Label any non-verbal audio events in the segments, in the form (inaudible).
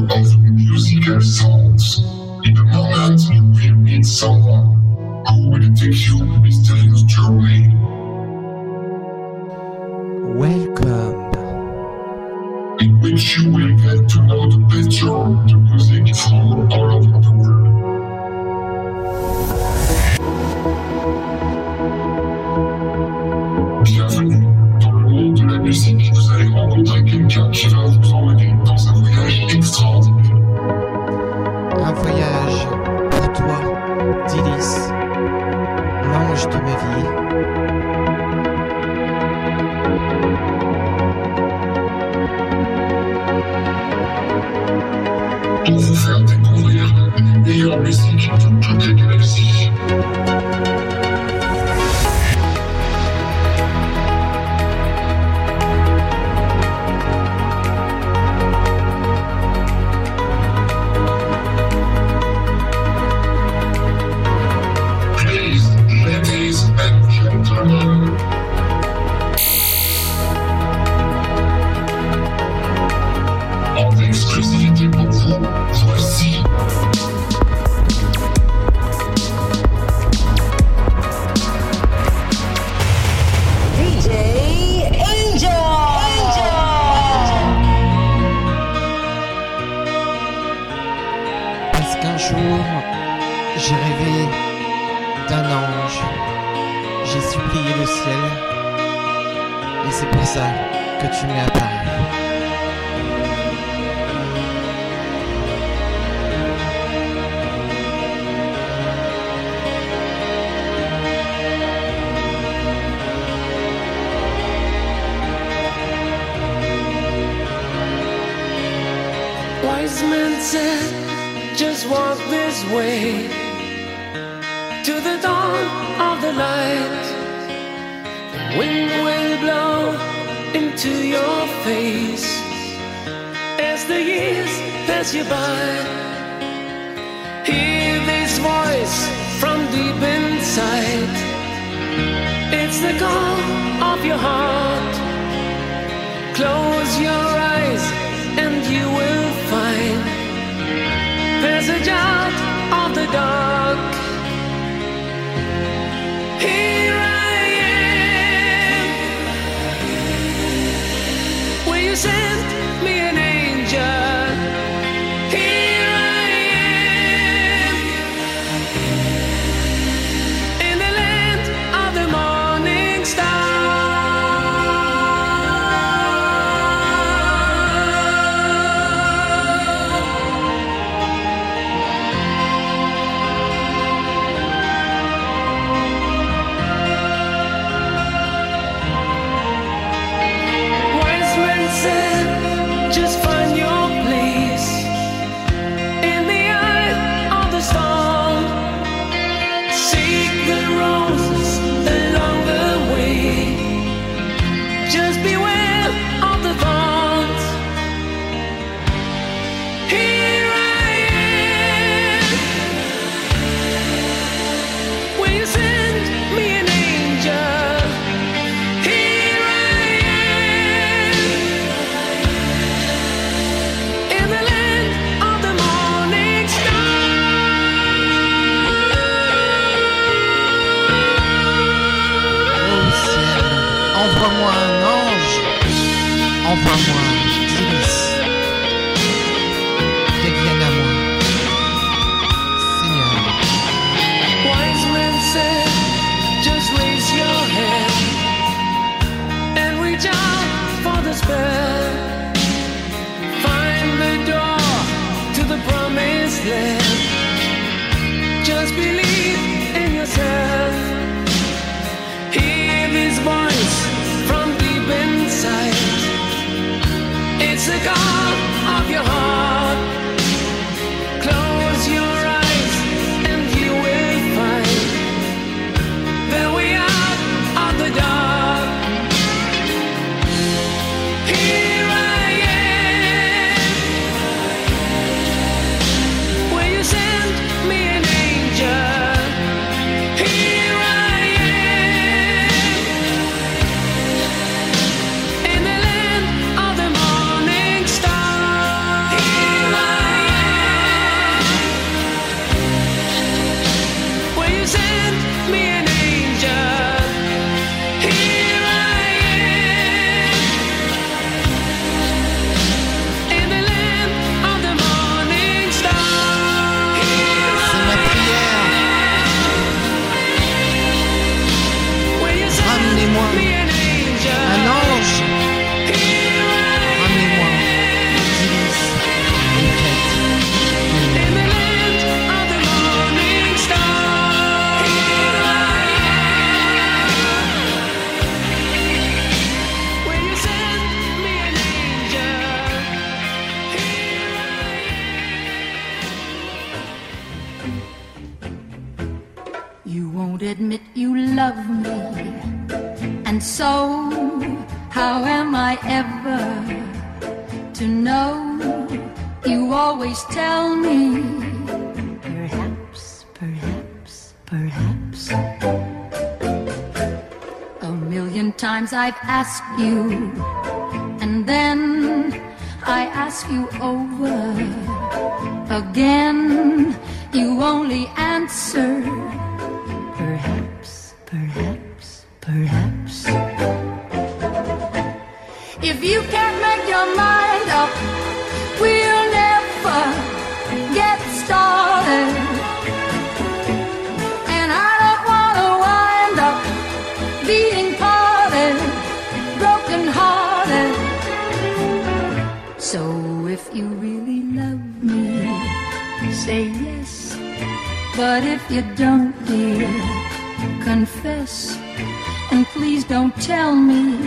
world of musical sounds. In a moment, you will meet someone who will take you on a mysterious journey. Welcome. in which you will get to know the better the music from all over the world. Pour vous faire découvrir les meilleures musiques de Wise men said, just walk this way to the dawn of the light. The wind will blow into your face as the years pass you by. Hear this voice from deep inside. It's the call of your heart. Close your eyes and you will find passage out of the dark. Here I am. Will you send times I've asked you, and then I ask you over again. You only answer, perhaps, perhaps, perhaps. If you can't make your mind But if you don't, dear, confess. And please don't tell me.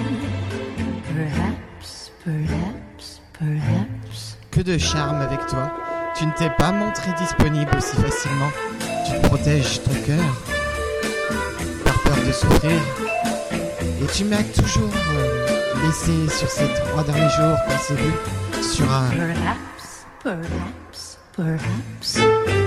Perhaps, perhaps, perhaps. Que de charme avec toi. Tu ne t'es pas montré disponible aussi facilement. Tu protèges ton cœur par peur de souffrir. Et tu m'as toujours euh, laissé sur ces trois derniers jours vu sur un... Perhaps, perhaps, perhaps.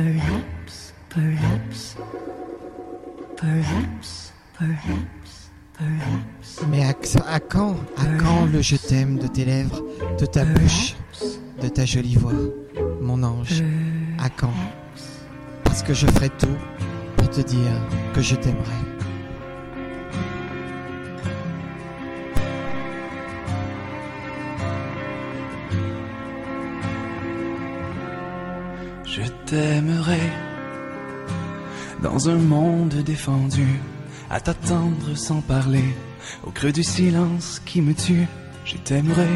Perhaps, perhaps, perhaps. Perhaps, perhaps. Mais à, à quand À quand le je t'aime de tes lèvres, de ta bouche, de ta jolie voix, mon ange? À quand? Parce que je ferai tout pour te dire que je t'aimerai. Je t'aimerai dans un monde défendu, à t'attendre sans parler, au creux du silence qui me tue. Je t'aimerai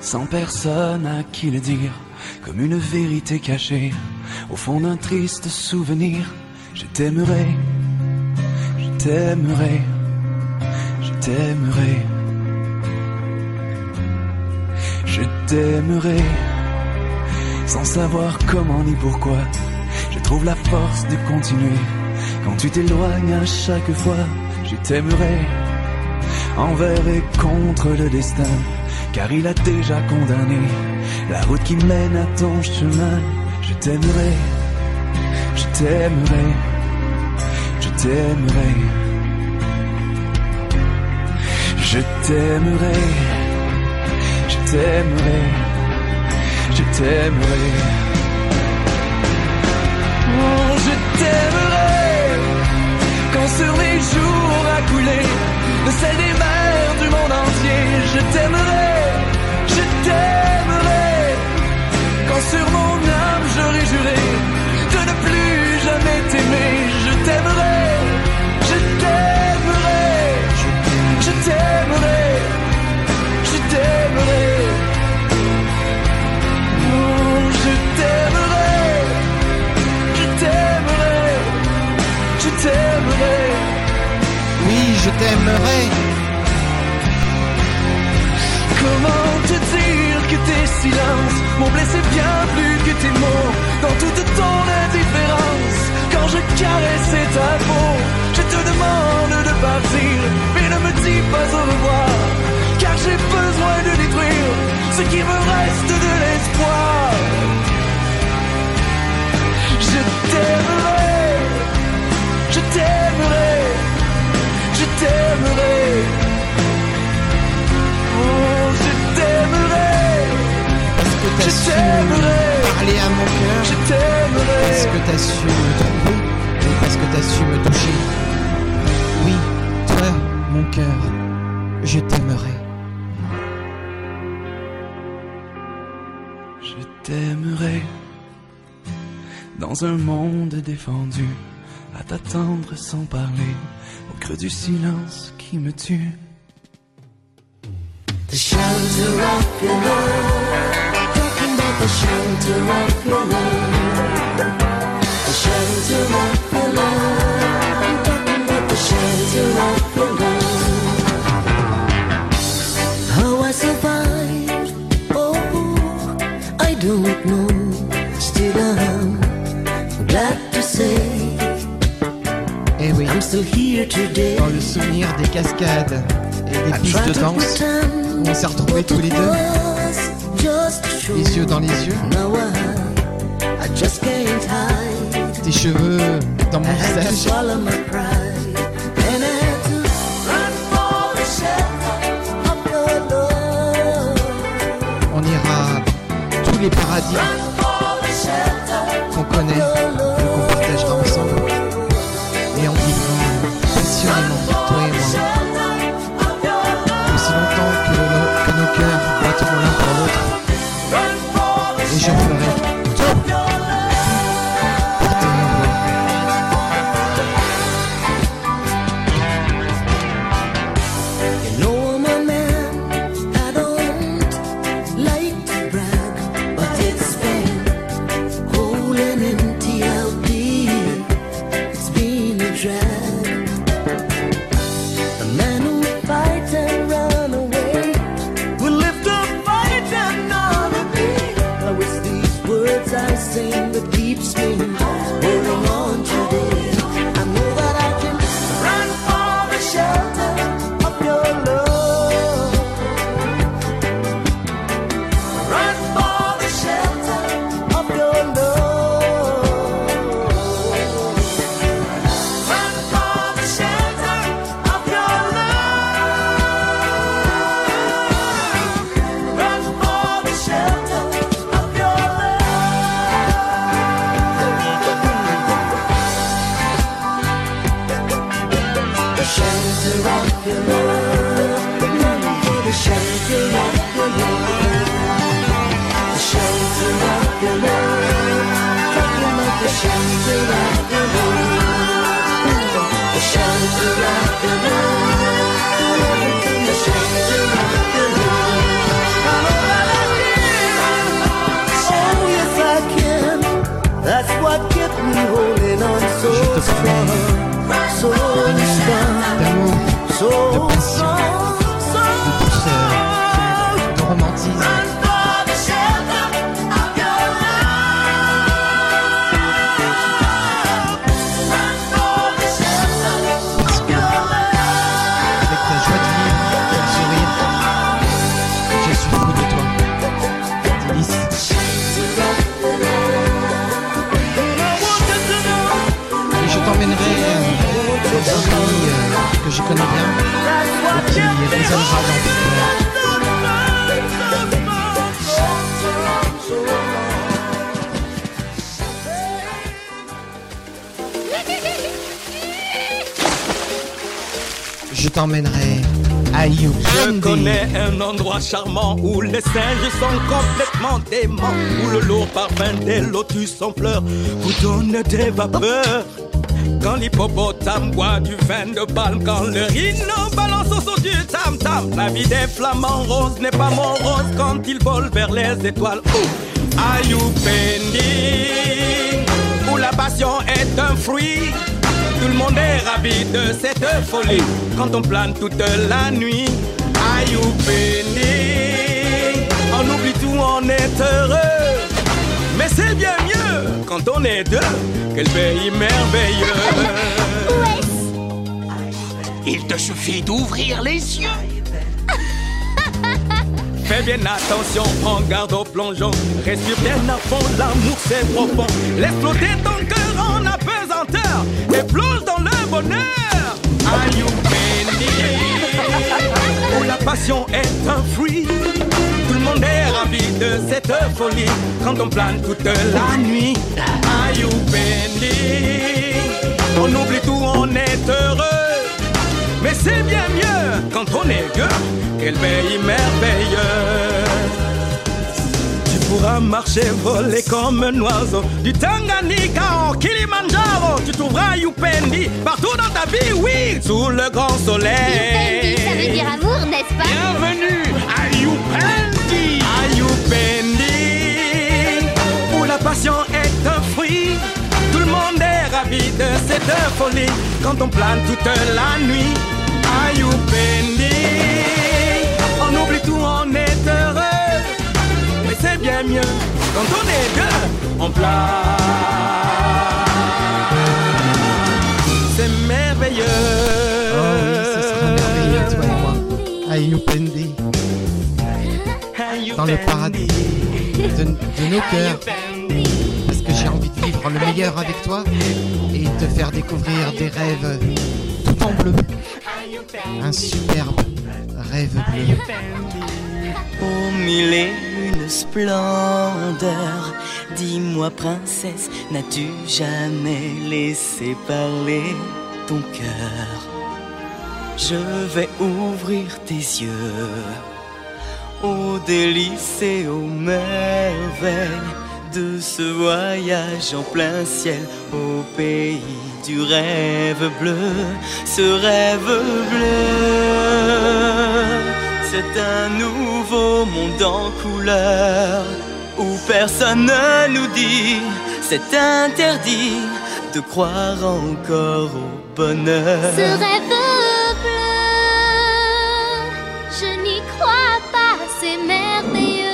sans personne à qui le dire, comme une vérité cachée au fond d'un triste souvenir. Je t'aimerai, je t'aimerai, je t'aimerai, je t'aimerai sans savoir comment ni pourquoi. Je trouve la force de continuer quand tu t'éloignes à chaque fois. Je t'aimerai envers et contre le destin, car il a déjà condamné la route qui mène à ton chemin. Je t'aimerai, je t'aimerai, je t'aimerai, je t'aimerai, je t'aimerai je t'aimerai. Oh, je t'aimerai quand sur les jours à couler de celle des mers du monde entier. Je t'aimerai, je t'aimerai quand sur mon âme j'aurai juré de ne plus jamais t'aimer. Je t'aimerai, je t'aimerai, je t'aimerai, je t'aimerai. T'aimerai. Comment te dire que tes silences m'ont blessé bien plus que tes mots dans toute ton indifférence? Quand je caressais ta peau, je te demande de partir, mais ne me dis pas au revoir, car j'ai besoin de détruire ce qui me reste de l'espoir. T'aimerai. parler à mon cœur. je t'aimerai. Parce que t'as su me trouver? Et parce que t'as su me toucher? Oui, toi, mon cœur, je t'aimerai. Je t'aimerai dans un monde défendu, à t'attendre sans parler, au creux du silence qui me tue. The shelter of your love. The shelter of your love. The shelter of your love. The shelter of your love. How I survived, oh, I don't know. Still, I'm glad to say Eh oui, I'm still here today. dans le souvenir des cascades et des pistes de danse, on s'est retrouvés tous les deux, les yeux dans les yeux, Now I, I just can't hide. tes cheveux dans mon visage. On ira tous les paradis qu'on connaît où les singes sont complètement déments, où le lourd parfum des lotus en fleurs vous donne des vapeurs. Quand l'hippopotame boit du vin de palme, quand le rhino balance au son du tam-tam, la vie des flamants roses n'est pas mon rose quand ils volent vers les étoiles. Ouh, are you pending? Où la passion est un fruit. Tout le monde est ravi de cette folie quand on plane toute la nuit. You pending? On oublie tout, on est heureux. Mais c'est bien mieux quand on est deux. Quel pays merveilleux. Il te suffit d'ouvrir les yeux. (laughs) Fais bien attention, prends garde au plongeon. Respire bien à fond, l'amour c'est profond. Laisse flotter ton cœur en apesanteur et plonge dans le bonheur. Are you? La passion est un fruit. Tout le monde est ravi de cette folie quand on plane toute la nuit. Are you ready? On oublie tout, on est heureux. Mais c'est bien mieux quand on est deux. Quel pays merveilleux. Tu pourras marcher, voler comme un oiseau. Du Tanganyika au Kilimanjaro, tu trouveras Youpendi partout dans ta vie, oui, sous le grand soleil. ça veut dire amour, pas Bienvenue à Youpendi, à Youpendi, où la passion est un fruit. Tout le monde est ravi de cette folie quand on plane toute la nuit. À Youpendi, on oublie tout, on est heureux. Mais c'est bien mieux quand on est deux, on plane. C'est merveilleux. Oh dans le paradis de, de nos cœurs. Parce que j'ai envie de vivre le meilleur avec toi et te faire découvrir des rêves tout en bleu. Un superbe rêve bleu. Aux mille et une splendeur, dis-moi princesse, n'as-tu jamais laissé parler ton cœur? Je vais ouvrir tes yeux aux délices et aux merveilles de ce voyage en plein ciel au pays du rêve bleu, ce rêve bleu. C'est un nouveau monde en couleur où personne ne nous dit c'est interdit de croire encore au bonheur. C'est merveilleux.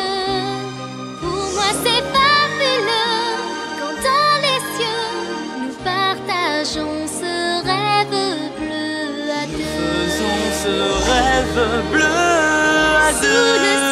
Pour moi, c'est fabuleux quand dans les cieux nous partageons ce rêve bleu à deux. Faisons ce rêve bleu à Sous deux. le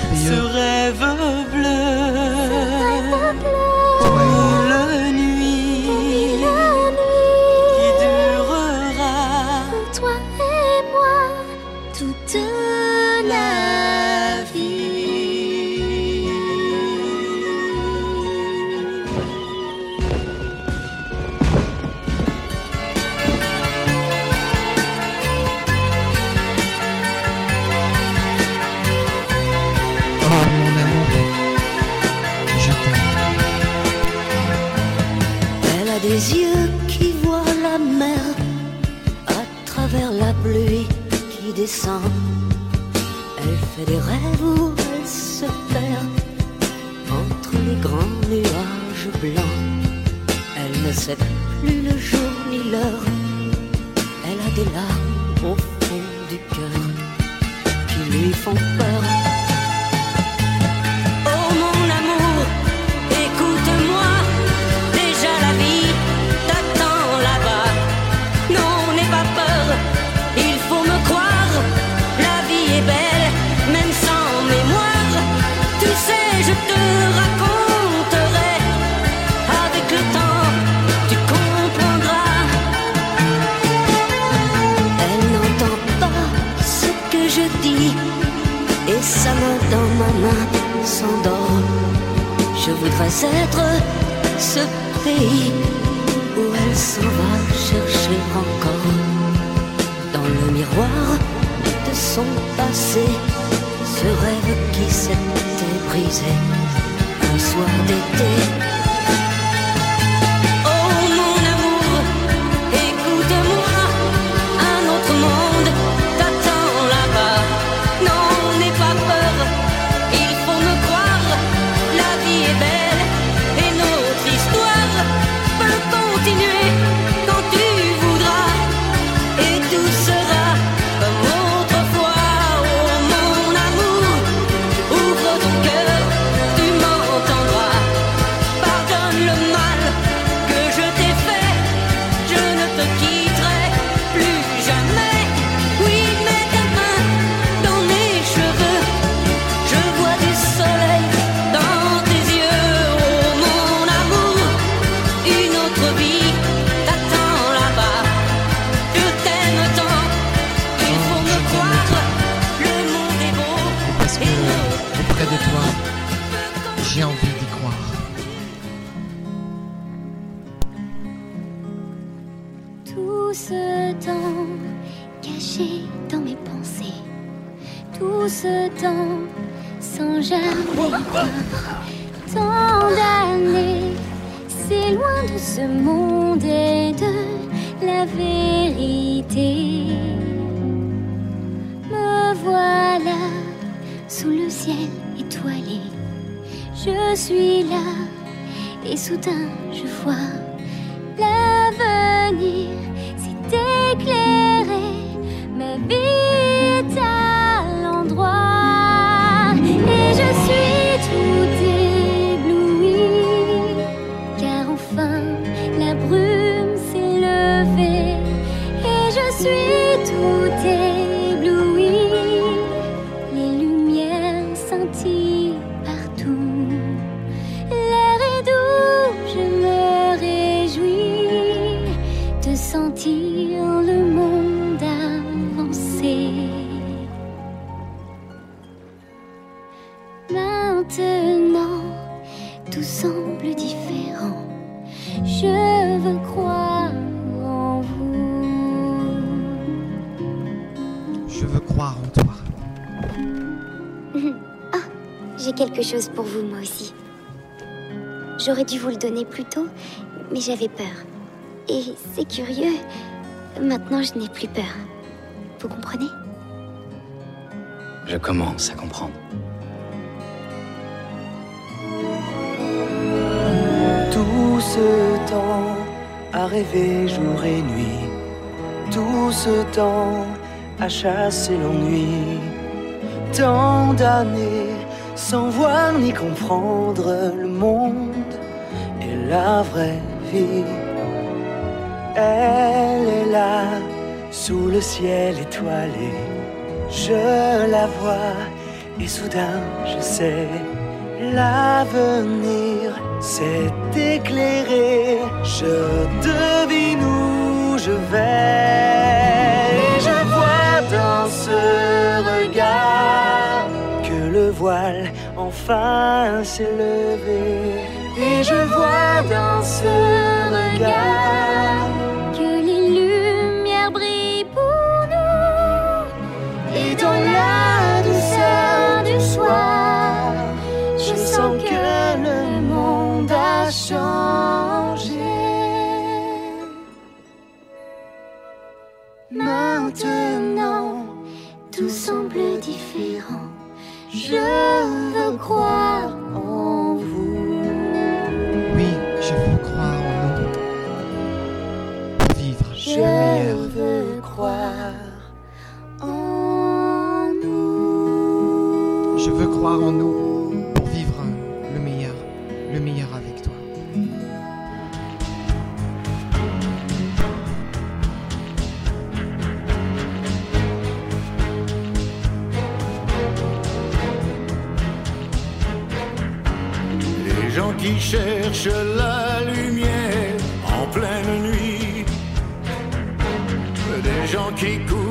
merveilleux. Plus tôt, mais j'avais peur. Et c'est curieux, maintenant je n'ai plus peur. Vous comprenez? Je commence à comprendre. Tout ce temps à rêver jour et nuit, tout ce temps à chasser l'ennui, tant d'années sans voir ni comprendre le monde la vraie vie. Elle est là, sous le ciel étoilé, je la vois et soudain je sais. L'avenir s'est éclairé, je devine où je vais. Et je vois dans ce regard que le voile enfin s'est levé. Je vois dans ce regard Que les lumières brillent pour nous. Et dans la douceur du soir, je sens que le monde a changé. Maintenant, Tout semble différent. Je veux croire cherchent la lumière en pleine nuit. Des gens qui courent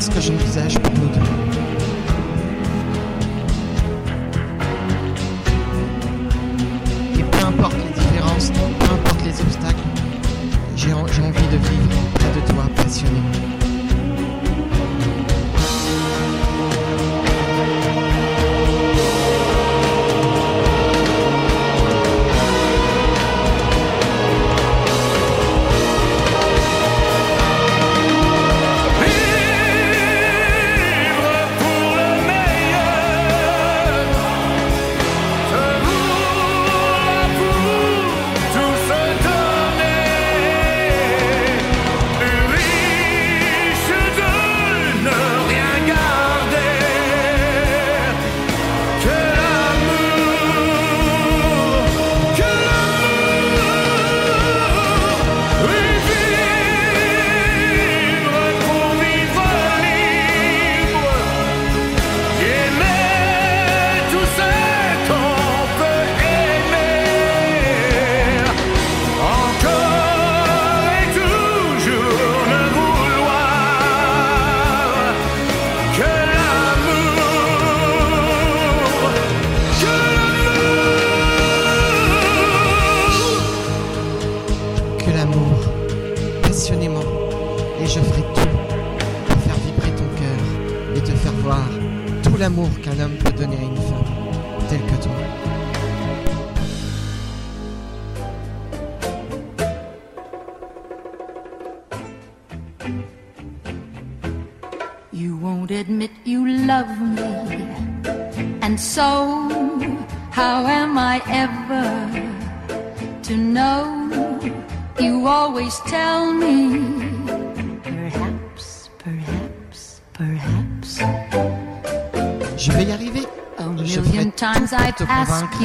ce que j'envisage pour nous deux. Et peu importe les différences, peu importe les obstacles, j'ai en- j'ai envie de vivre près de toi passionnément. Te convaincre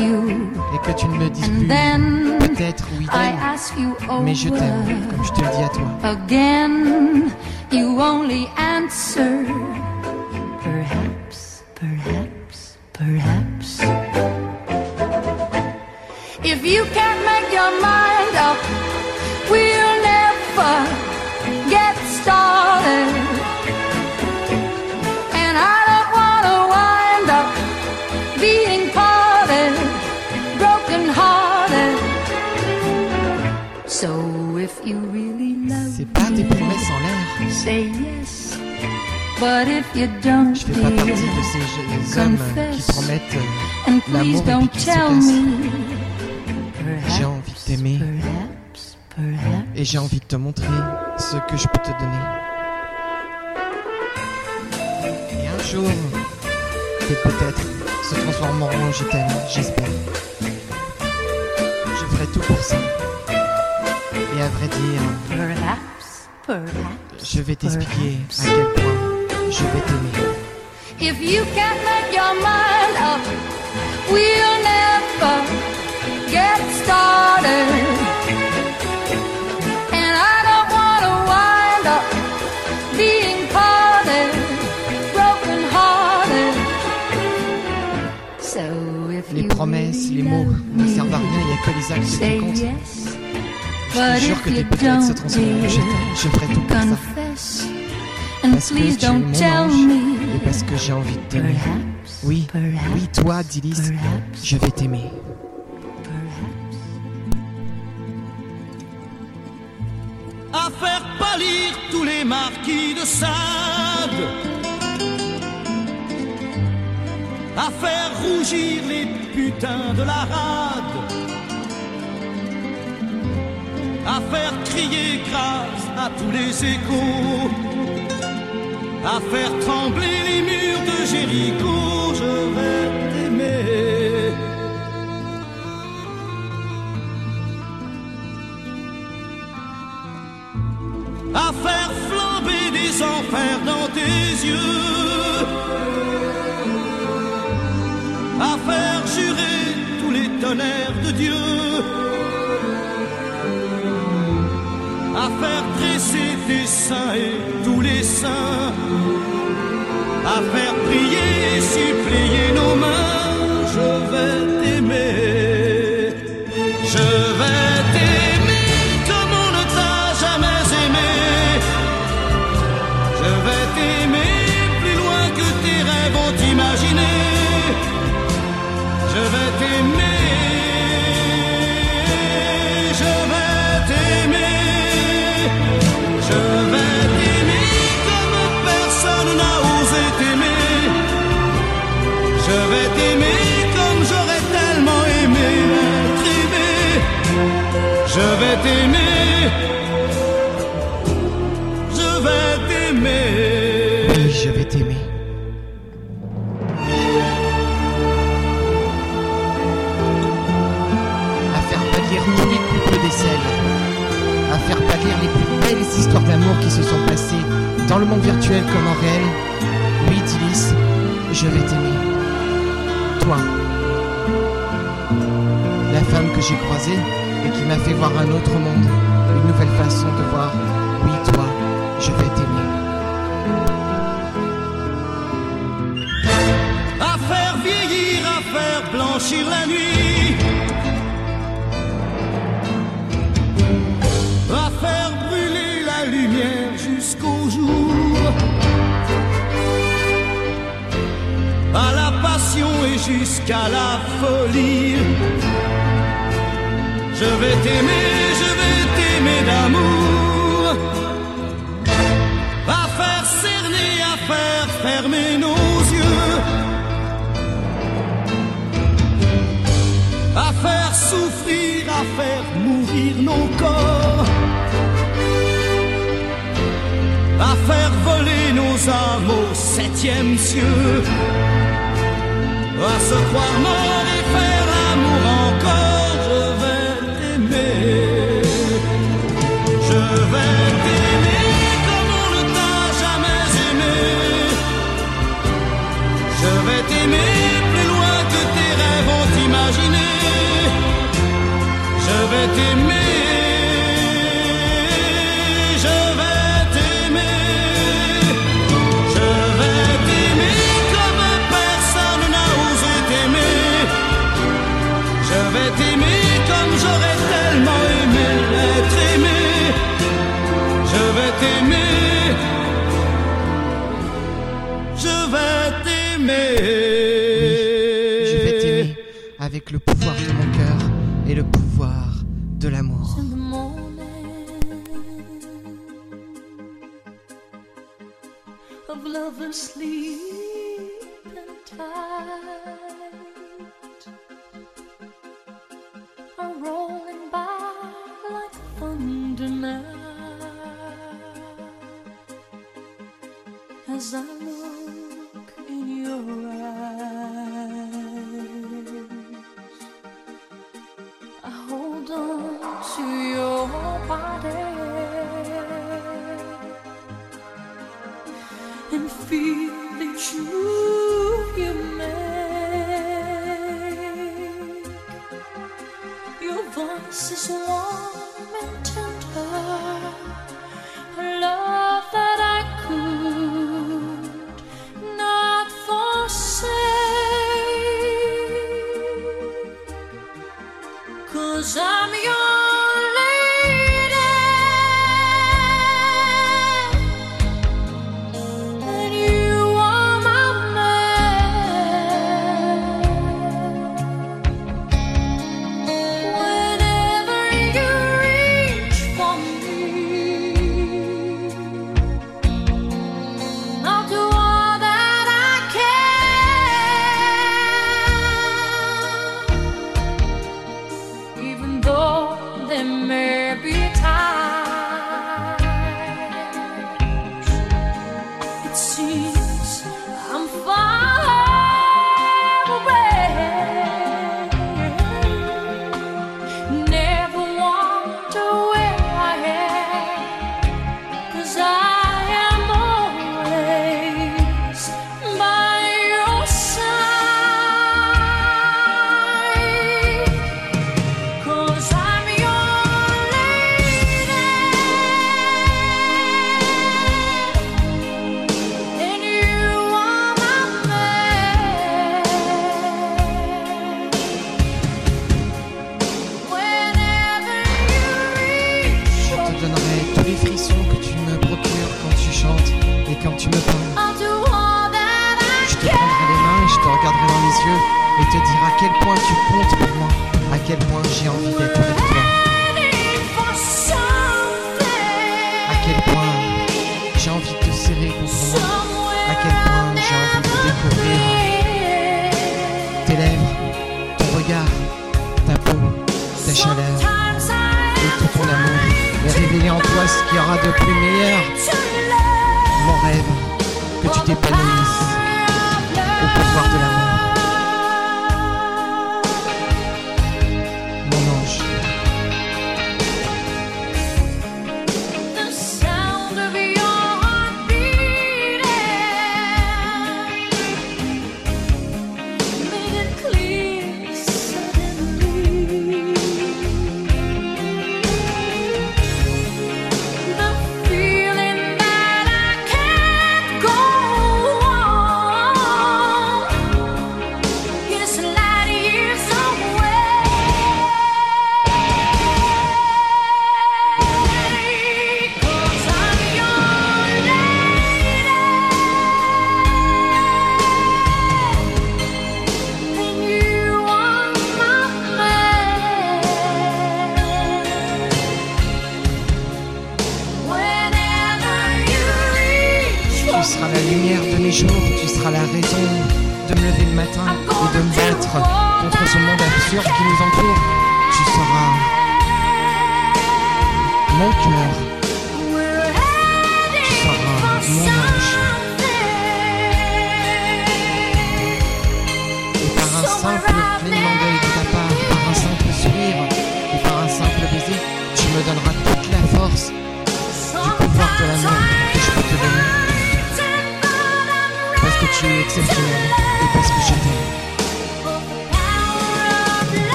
et que tu ne me dises plus then peut-être oui I t'aimes, ask you mais je t'aime, comme je te le dis à toi. Again, you only answer. Perhaps, perhaps, perhaps. If you can't make your mind Je fais pas partie de ces hommes qui promettent euh, and please l'amour et qui se cassent. J'ai envie de t'aimer et j'ai envie de te montrer ce que je peux te donner. Et un jour, peut-être se transformeront en je t'aime, j'espère. Je ferai tout pour ça. Et à vrai dire, Perhaps, perhaps. je vais t'expliquer à quel point je vais t'aimer. If you can't make your mind up, we'll never get started. And I don't wanna wind up being parted, broken hearted. So if Les you promesses, les mots ne servent à rien, il n'y a que les actes qui comptent. yes. Je te jure que you tes peut-être se en je t'aime. Je ferai tout pour ça. And Parce que please tu es don't mon tell ange me. et parce que j'ai envie de t'aimer. Perhaps, Oui, perhaps, oui, toi, Dilis, perhaps, je vais t'aimer. perhaps. à faire pâlir tous les marquis de Sade, à faire rougir les putains de la rade, à faire crier grâce à tous les échos, à faire trembler les murs de Jéricho, je vais t'aimer. à faire flamber des enfers dans tes yeux, à faire jurer tous les tonnerres de Dieu, à faire dresser tes seins et tous les saints, à faire prier et t'aimer. Je vais t'aimer. Oui, je vais t'aimer. À faire pâlir tous les couples des selles. À faire pâlir les plus belles histoires d'amour qui se sont passées dans le monde virtuel comme en réel. Oui, Tilis, je vais t'aimer. Toi. La femme que j'ai croisée et qui m'a fait voir un autre monde. Une nouvelle façon de voir. Oui, toi, je vais t'aimer. à faire vieillir, à faire blanchir la nuit, à faire brûler la lumière jusqu'au jour, à la passion et jusqu'à la folie. Je vais t'aimer, je vais t'aimer d'amour, à faire cerner, à faire fermer nos yeux. à faire souffrir, à faire mourir nos corps, à faire voler nos âmes au septième cieux, à se croire mort et faire avec le pouvoir de mon cœur et le pouvoir de l'amour.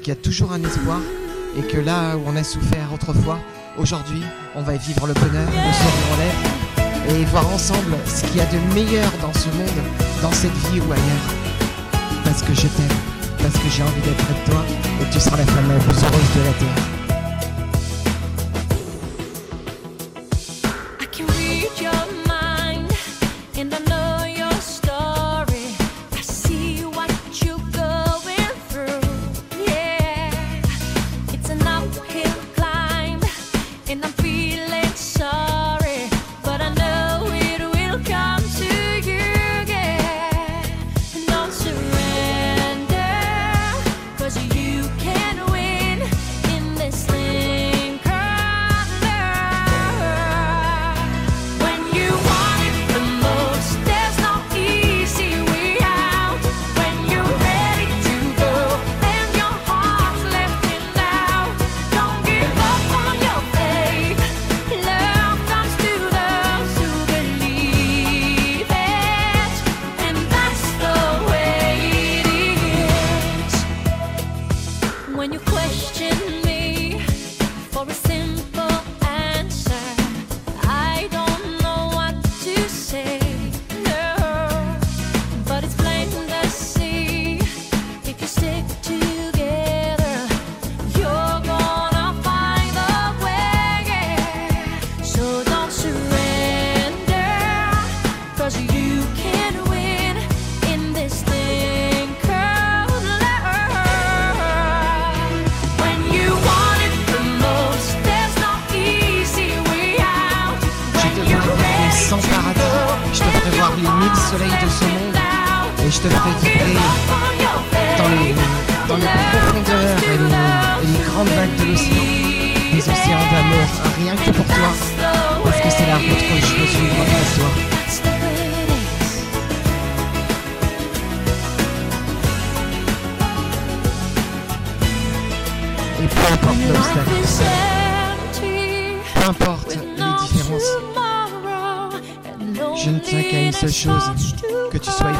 qu'il y a toujours un espoir et que là où on a souffert autrefois, aujourd'hui, on va vivre le bonheur, le sourire en lèvres et voir ensemble ce qu'il y a de meilleur dans ce monde, dans cette vie ou ailleurs. Parce que je t'aime, parce que j'ai envie d'être près de toi et tu seras la femme la plus heureuse de la terre. chose que tu sois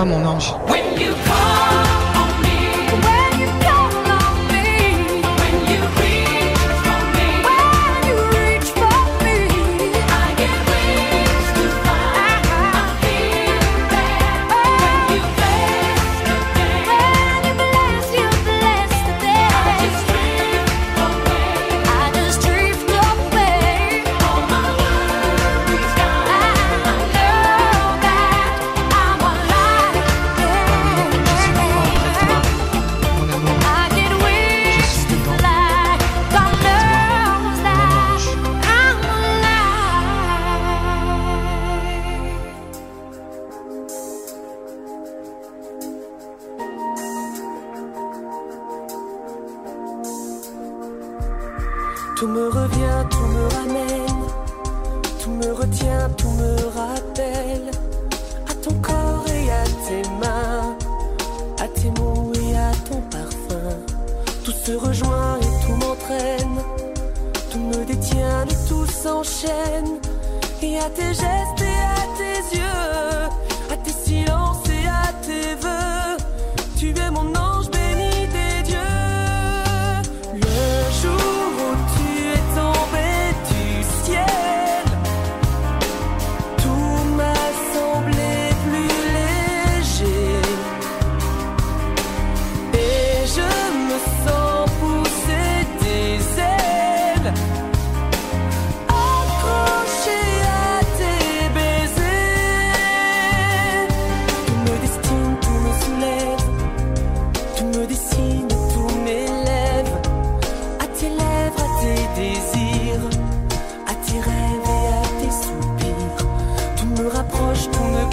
Toi, mon ange.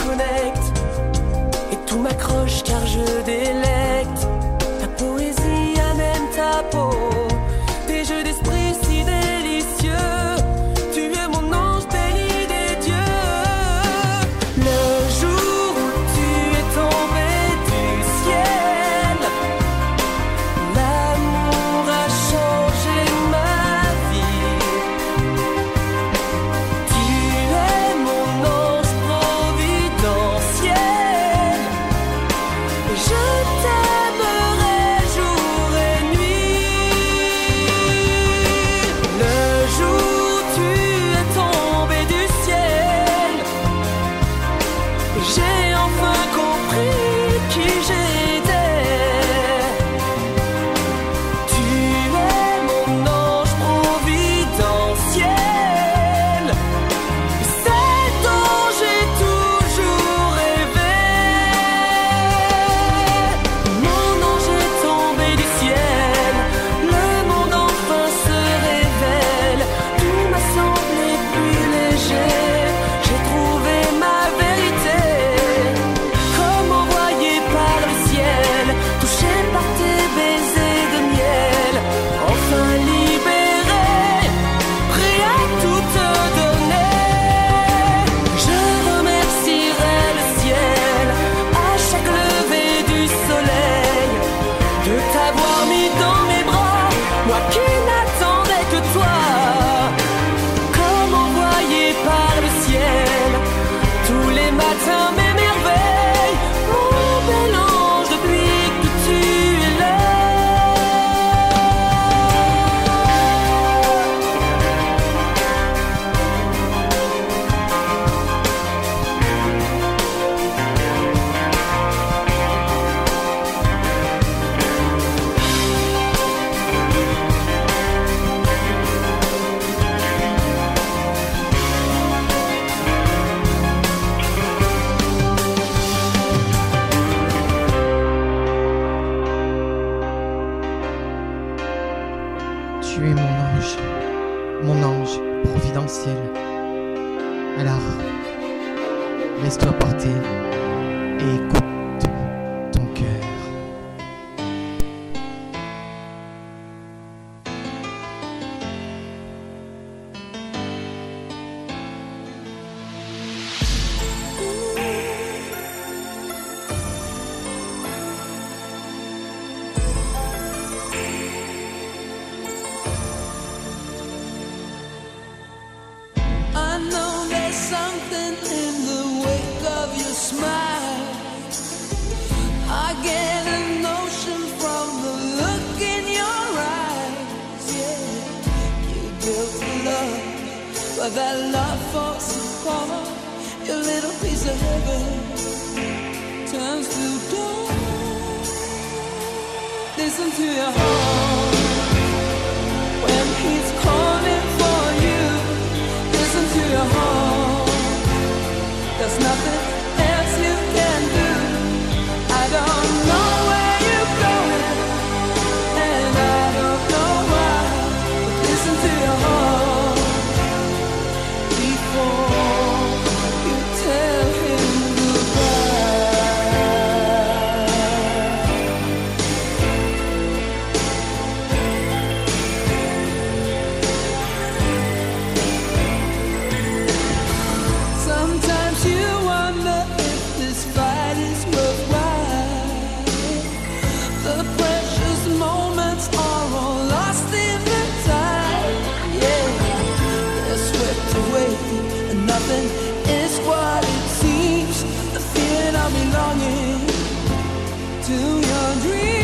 때문에 what it seems, the feeling of belonging to your dreams.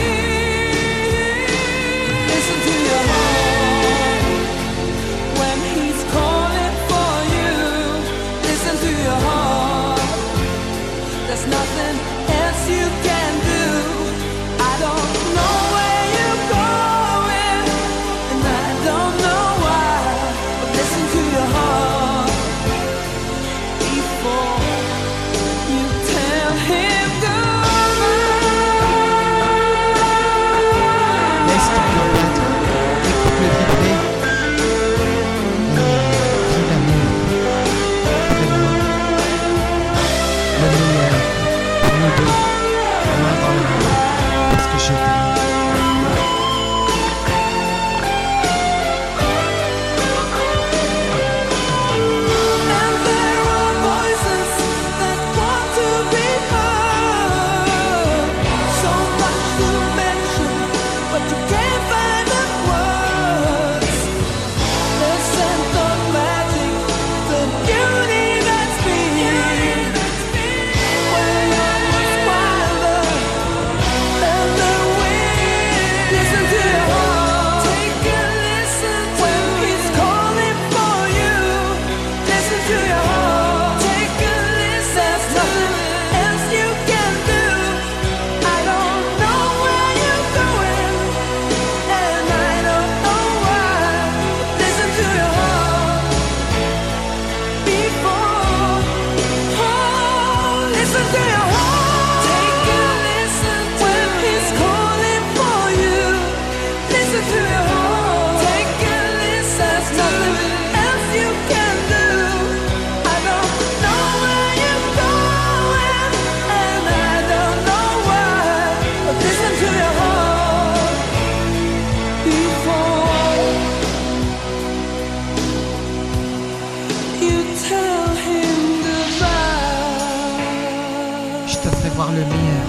le meilleur.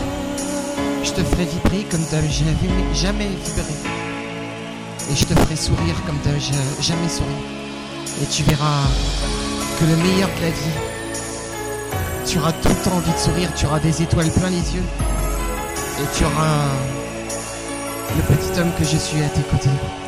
Je te ferai vibrer comme t'as jamais, jamais vibré. Et je te ferai sourire comme t'as jamais souri. Et tu verras que le meilleur de la vie, tu auras tout le temps envie de sourire, tu auras des étoiles plein les yeux. Et tu auras le petit homme que je suis à tes côtés.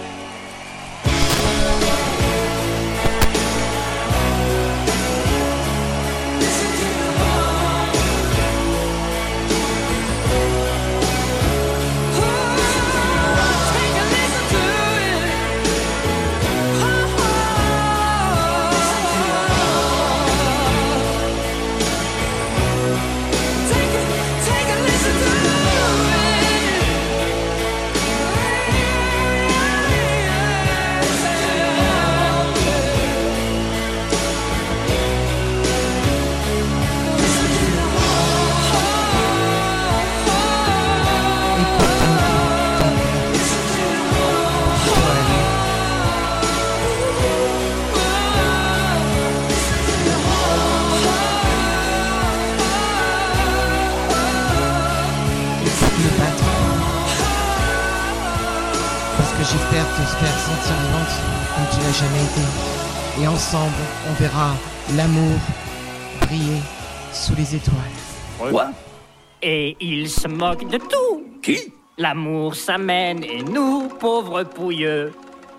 se moque de tout. Qui? L'amour s'amène et nous, pauvres pouilleux,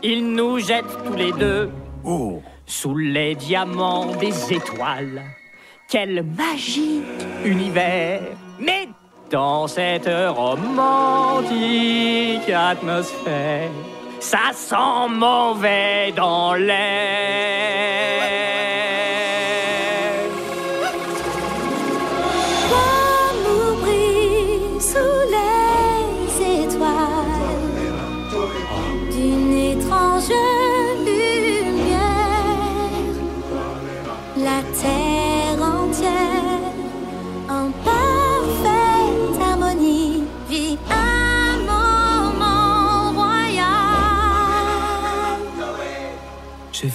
il nous jette tous les deux. Oh Sous les diamants des étoiles. Quel magique univers Mais dans cette romantique atmosphère, ça sent mauvais dans l'air.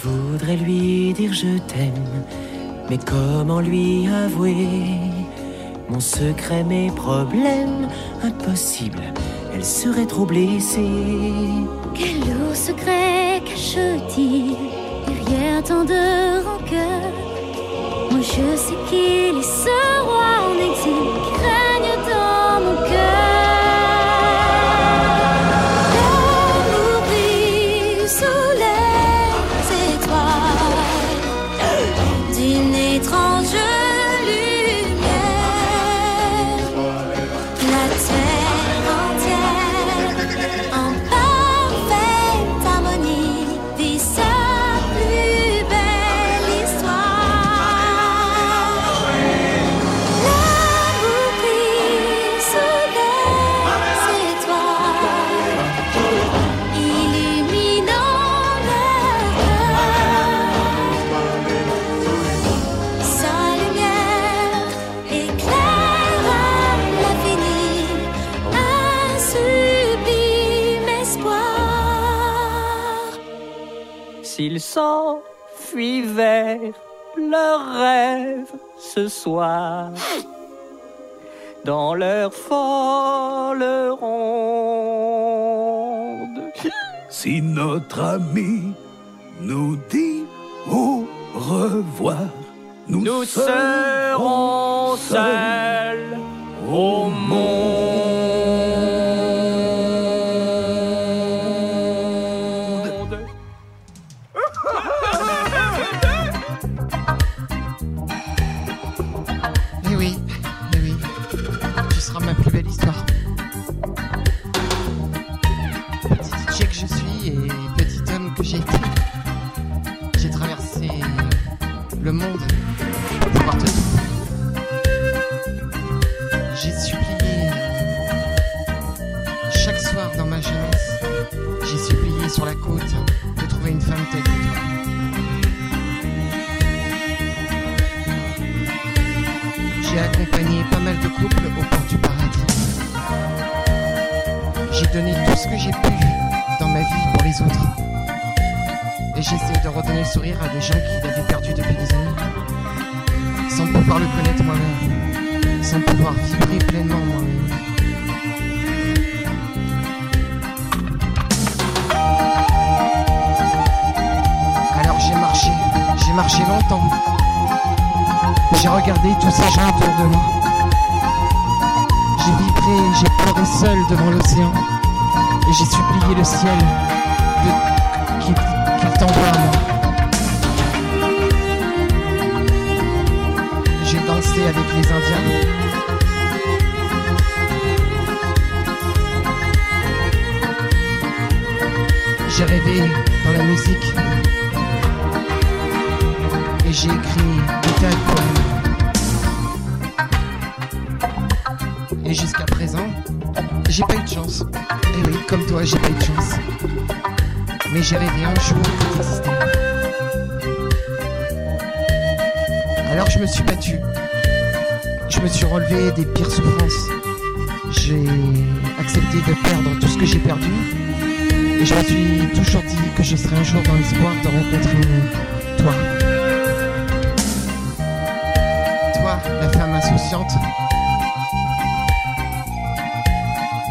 voudrais lui dire je t'aime, mais comment lui avouer? Mon secret, mes problèmes Impossible, elle serait trop blessée. Quel lourd secret cache-t-il derrière tant de rancœur Moi je sais qu'il est ce roi en exil s'enfuit vers leur ce soir. Dans leur folle ronde. Si notre ami nous dit au revoir, nous, serons seuls au monde.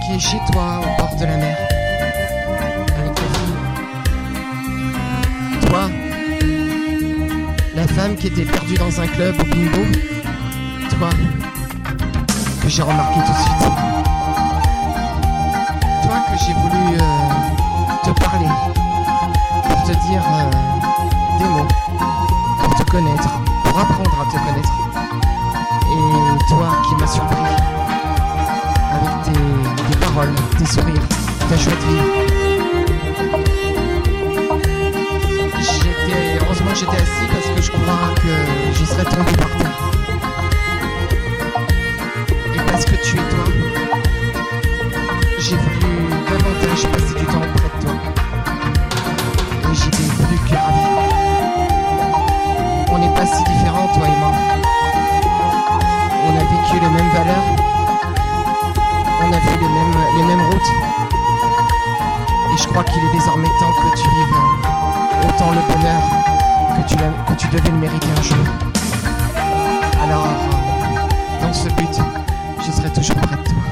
qui est chez toi au bord de la mer? Avec ta fille. Toi, la femme qui était perdue dans un club au bingo? Toi, que j'ai remarqué tout de suite. Toi que j'ai voulu euh, te parler pour te dire euh, des mots, pour te connaître, pour apprendre à te connaître. Toi qui m'as surpris avec tes, tes paroles, tes sourires, ta joie de vivre. J'étais, heureusement j'étais assis parce que je crois que je serais tombé par terre. Et parce que tu es toi, j'ai voulu davantage passer du temps vécu les mêmes valeurs. On a fait les mêmes, les mêmes routes. Et je crois qu'il est désormais temps que tu vives autant le bonheur que tu, que tu devais le mériter un jour. Alors, dans ce but, je serai toujours près de toi.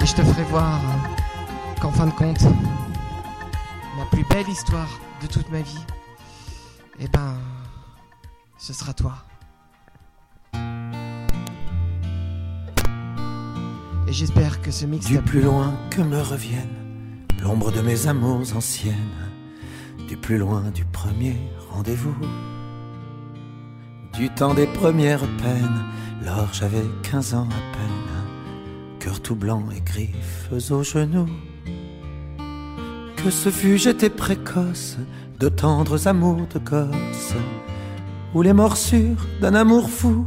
Et je te ferai voir qu'en fin de compte, la plus belle histoire de toute ma vie, eh ben, ce sera toi. J'espère que ce mix Du plus loin que me revienne l'ombre de mes amours anciennes, du plus loin du premier rendez-vous, du temps des premières peines, lors j'avais 15 ans à peine, cœur tout blanc et griffes aux genoux. Que ce fut, j'étais précoce, de tendres amours de gosse, ou les morsures d'un amour fou.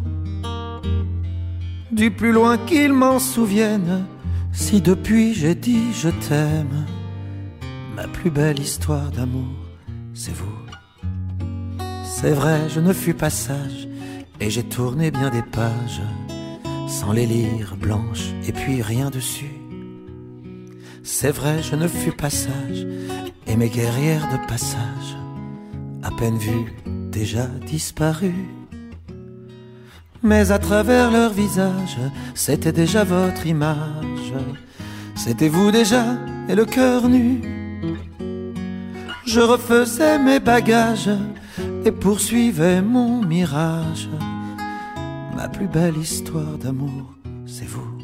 Du plus loin qu'ils m'en souviennent, si depuis j'ai dit je t'aime, ma plus belle histoire d'amour, c'est vous. C'est vrai, je ne fus pas sage, et j'ai tourné bien des pages, sans les lire blanches, et puis rien dessus. C'est vrai, je ne fus pas sage, et mes guerrières de passage, à peine vues, déjà disparues. Mais à travers leur visage, c'était déjà votre image. C'était vous déjà, et le cœur nu. Je refaisais mes bagages et poursuivais mon mirage. Ma plus belle histoire d'amour, c'est vous.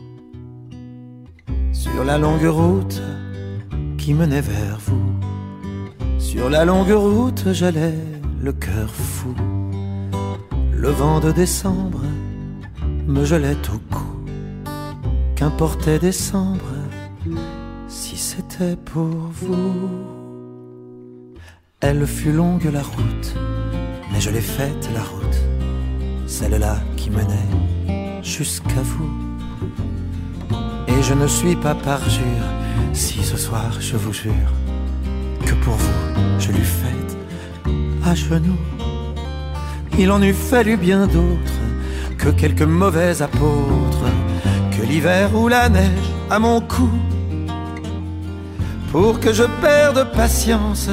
Sur la longue route qui menait vers vous, sur la longue route, j'allais le cœur fou. Le vent de décembre me gelait au cou. Qu'importait décembre si c'était pour vous? Elle fut longue la route, mais je l'ai faite la route, celle-là qui menait jusqu'à vous. Et je ne suis pas parjure si ce soir je vous jure que pour vous je l'eus faite à genoux. Il en eût fallu bien d'autres que quelques mauvais apôtres, que l'hiver ou la neige à mon cou, pour que je perde patience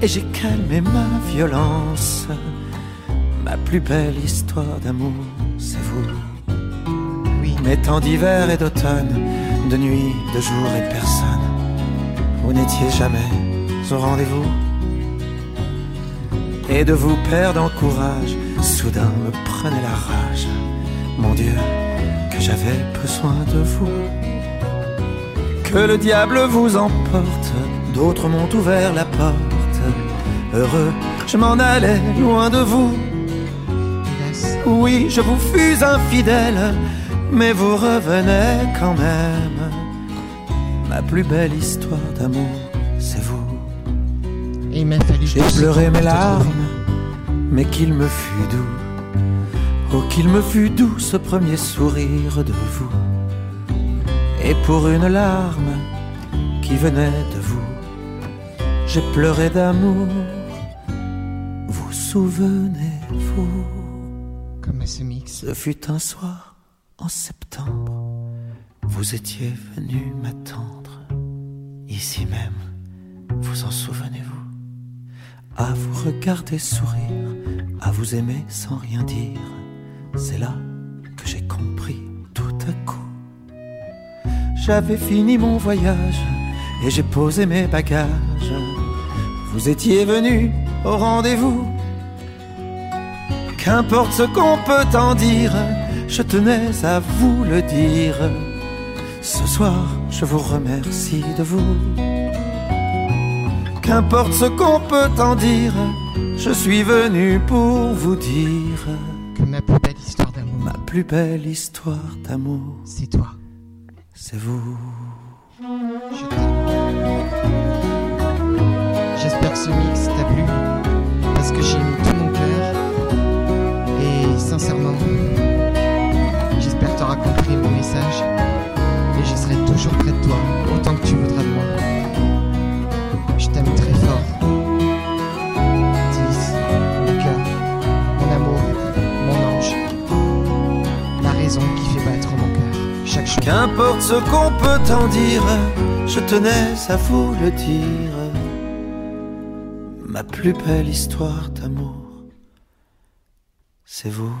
et j'ai calmé ma violence. Ma plus belle histoire d'amour, c'est vous. Oui, mes temps d'hiver et d'automne, de nuit, de jour et personne, vous n'étiez jamais au rendez-vous et de vous perdre en courage, soudain me prenait la rage. Mon Dieu, que j'avais besoin de vous. Que le diable vous emporte, d'autres m'ont ouvert la porte. Heureux, je m'en allais loin de vous. Oui, je vous fus infidèle, mais vous revenez quand même. Ma plus belle histoire d'amour, c'est vous. J'ai pleuré mes larmes. Mais qu'il me fut doux. Oh, qu'il me fut doux ce premier sourire de vous. Et pour une larme qui venait de vous, j'ai pleuré d'amour. Vous souvenez-vous Comme à ce mix. Ce fut un soir en septembre. Vous étiez venu m'attendre, ici même. Vous en souvenez-vous À vous regarder sourire, à vous aimer sans rien dire. C'est là que j'ai compris tout à coup. J'avais fini mon voyage et j'ai posé mes bagages. Vous étiez venu au rendez-vous. Qu'importe ce qu'on peut en dire, je tenais à vous le dire. Ce soir, je vous remercie de vous. Qu'importe ce qu'on peut en dire, je suis venu pour vous dire que ma plus belle histoire d'amour, ma plus belle histoire d'amour, c'est toi. C'est vous. Je. J'espère que ce mix t'a plu parce que j'ai mis tout mon cœur et sincèrement, j'espère que tu auras compris mon message et je serai toujours près de toi autant que tu voudras Qu'importe ce qu'on peut en dire, je tenais à vous le dire. Ma plus belle histoire d'amour, c'est vous.